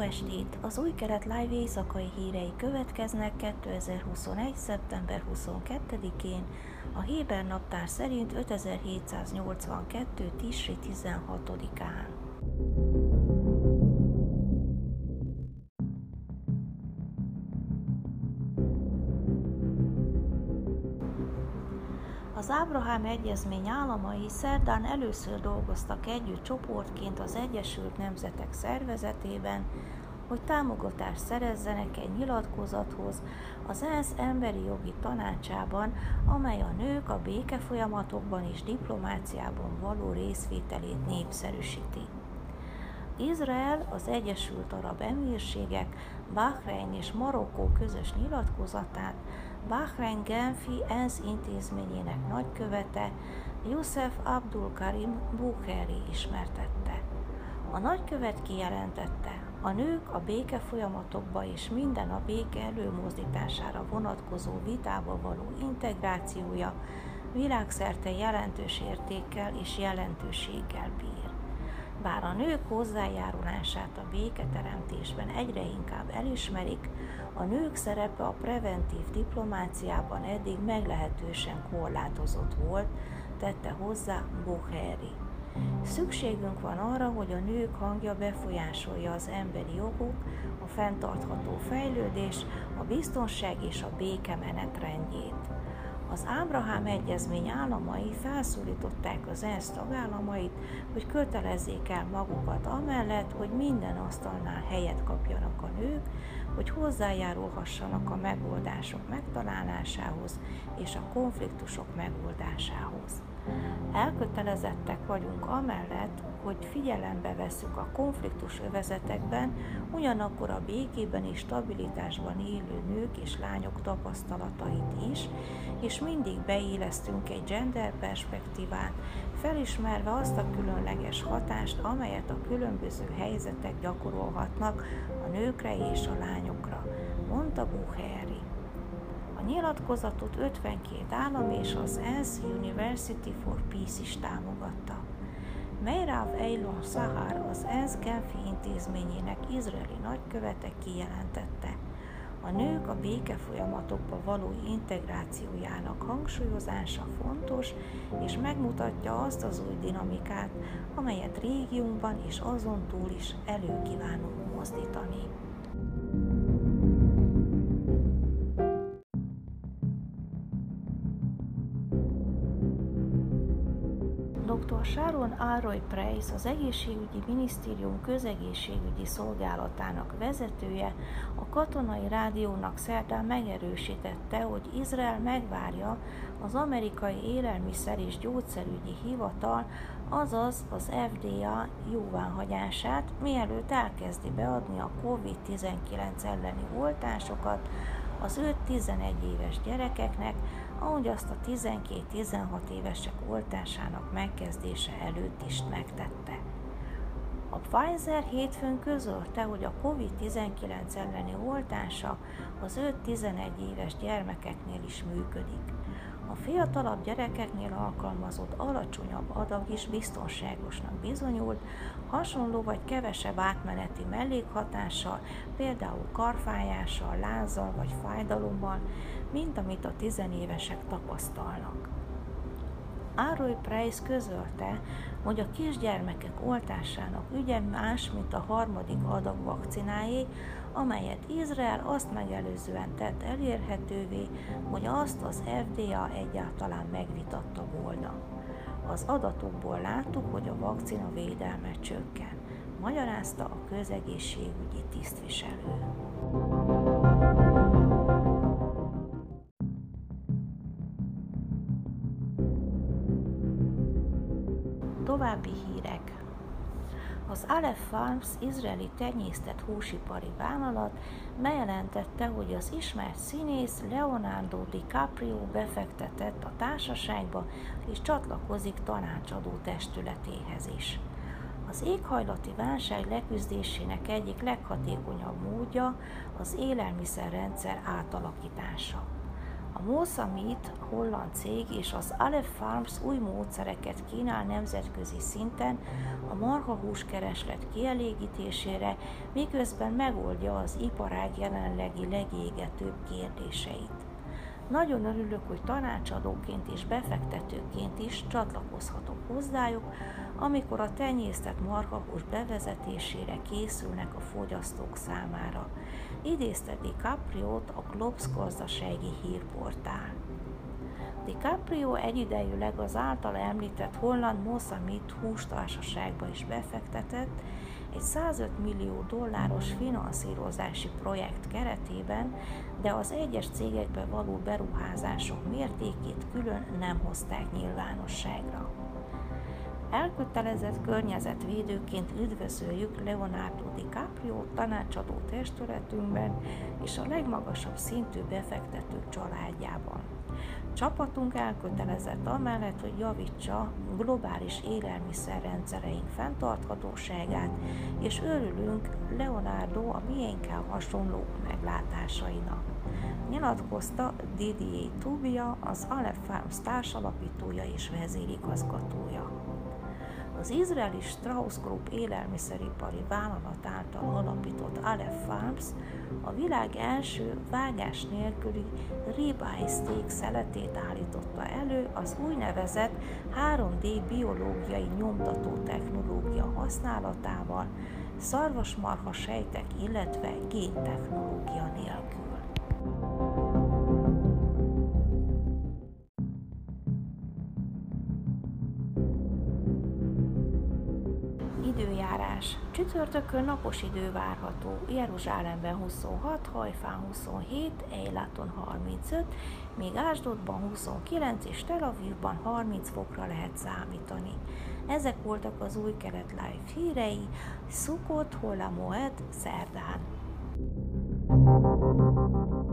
estét! Az új kelet live éjszakai hírei következnek 2021. szeptember 22-én, a Héber naptár szerint 5782. Tisri 16-án. Az Ábrahám Egyezmény államai szerdán először dolgoztak együtt csoportként az Egyesült Nemzetek Szervezetében, hogy támogatást szerezzenek egy nyilatkozathoz az ENSZ emberi jogi tanácsában, amely a nők a béke folyamatokban és diplomáciában való részvételét népszerűsíti. Izrael, az Egyesült Arab Emírségek, Bahrein és Marokkó közös nyilatkozatát Bahrein Genfi ENSZ intézményének nagykövete Youssef Abdul Karim Bukhari ismertette. A nagykövet kijelentette, a nők a béke folyamatokba és minden a béke előmozdítására vonatkozó vitába való integrációja világszerte jelentős értékkel és jelentőséggel bír. Bár a nők hozzájárulását a béketeremtésben egyre inkább elismerik, a nők szerepe a preventív diplomáciában eddig meglehetősen korlátozott volt, tette hozzá Boheri. Szükségünk van arra, hogy a nők hangja befolyásolja az emberi jogok, a fenntartható fejlődés, a biztonság és a béke menetrendjét. Az Ábrahám egyezmény államai felszólították az ENSZ tagállamait, hogy kötelezzék el magukat amellett, hogy minden asztalnál helyet kapjanak a nők, hogy hozzájárulhassanak a megoldások megtalálásához és a konfliktusok megoldásához. Elkötelezettek vagyunk amellett, hogy figyelembe vesszük a konfliktus övezetekben, ugyanakkor a békében és stabilitásban élő nők és lányok tapasztalatait is, és mindig beélesztünk egy gender perspektívát, felismerve azt a különleges hatást, amelyet a különböző helyzetek gyakorolhatnak a nőkre és a lányokra, mondta Buheri. A nyilatkozatot 52 állam és az ENSZ University for Peace is támogatta. Meirav Eilon Sahar, az ENSZ Genfi intézményének izraeli nagykövete kijelentette, a nők a béke folyamatokba való integrációjának hangsúlyozása fontos, és megmutatja azt az új dinamikát, amelyet régiónkban és azon túl is előkívánunk mozdítani. Dr. Sharon Aroy Price, az Egészségügyi Minisztérium közegészségügyi szolgálatának vezetője, a katonai rádiónak szerdán megerősítette, hogy Izrael megvárja az amerikai élelmiszer és gyógyszerügyi hivatal, azaz az FDA jóváhagyását, mielőtt elkezdi beadni a COVID-19 elleni oltásokat az 5-11 éves gyerekeknek, ahogy azt a 12-16 évesek oltásának megkezdése előtt is megtette. A Pfizer hétfőn közölte, hogy a COVID-19 elleni oltása az 5-11 éves gyermekeknél is működik. A fiatalabb gyerekeknél alkalmazott alacsonyabb adag is biztonságosnak bizonyult, hasonló vagy kevesebb átmeneti mellékhatással, például karfájással, lázzal vagy fájdalommal, mint amit a tizenévesek tapasztalnak. Ároly Price közölte, hogy a kisgyermekek oltásának ügye más, mint a harmadik adag vakcináé, amelyet Izrael azt megelőzően tett elérhetővé, hogy azt az FDA egyáltalán megvitatta volna. Az adatokból láttuk, hogy a vakcina védelme csökken, magyarázta a közegészségügyi tisztviselő. További hírek. Az Aleph Farms izraeli tenyésztett húsipari vállalat bejelentette, hogy az ismert színész Leonardo DiCaprio befektetett a társaságba és csatlakozik tanácsadó testületéhez is. Az éghajlati válság leküzdésének egyik leghatékonyabb módja az élelmiszerrendszer átalakítása. A A Mosa Meat holland cég és az Aleph Farms új módszereket kínál nemzetközi szinten a marhahús kereslet kielégítésére, miközben megoldja az iparág jelenlegi legégetőbb kérdéseit. Nagyon örülök, hogy tanácsadóként és befektetőként is csatlakozhatok hozzájuk, amikor a tenyésztett marhahús bevezetésére készülnek a fogyasztók számára. Idézte DiCaprio-t a Globes gazdasági hírportál. DiCaprio egyidejűleg az által említett holland Mosamit hústársaságba is befektetett, egy 105 millió dolláros finanszírozási projekt keretében, de az egyes cégekbe való beruházások mértékét külön nem hozták nyilvánosságra. Elkötelezett környezetvédőként üdvözöljük Leonardo DiCaprio tanácsadó testületünkben és a legmagasabb szintű befektetők családjában. Csapatunk elkötelezett amellett, hogy javítsa globális élelmiszerrendszereink fenntarthatóságát, és örülünk Leonardo a miénkkel hasonló meglátásainak. Nyilatkozta Didier Tubia, az Aleph Farms társalapítója és vezérigazgatója. Az izraeli Strauss Group élelmiszeripari vállalat által alapított Aleph Farms a világ első vágás nélküli ribeye steak szeletét állította elő az úgynevezett 3D biológiai nyomtató technológia használatával, szarvasmarha sejtek, illetve géntechnológia nélkül. Időjárás. Csütörtökön napos idő várható. Jeruzsálemben 26, Hajfán 27, Eilaton 35, még Ásdodban 29 és Tel Avivban 30 fokra lehet számítani. Ezek voltak az új kelet live hírei, Szukot, Hola Moed, szerdán. thank you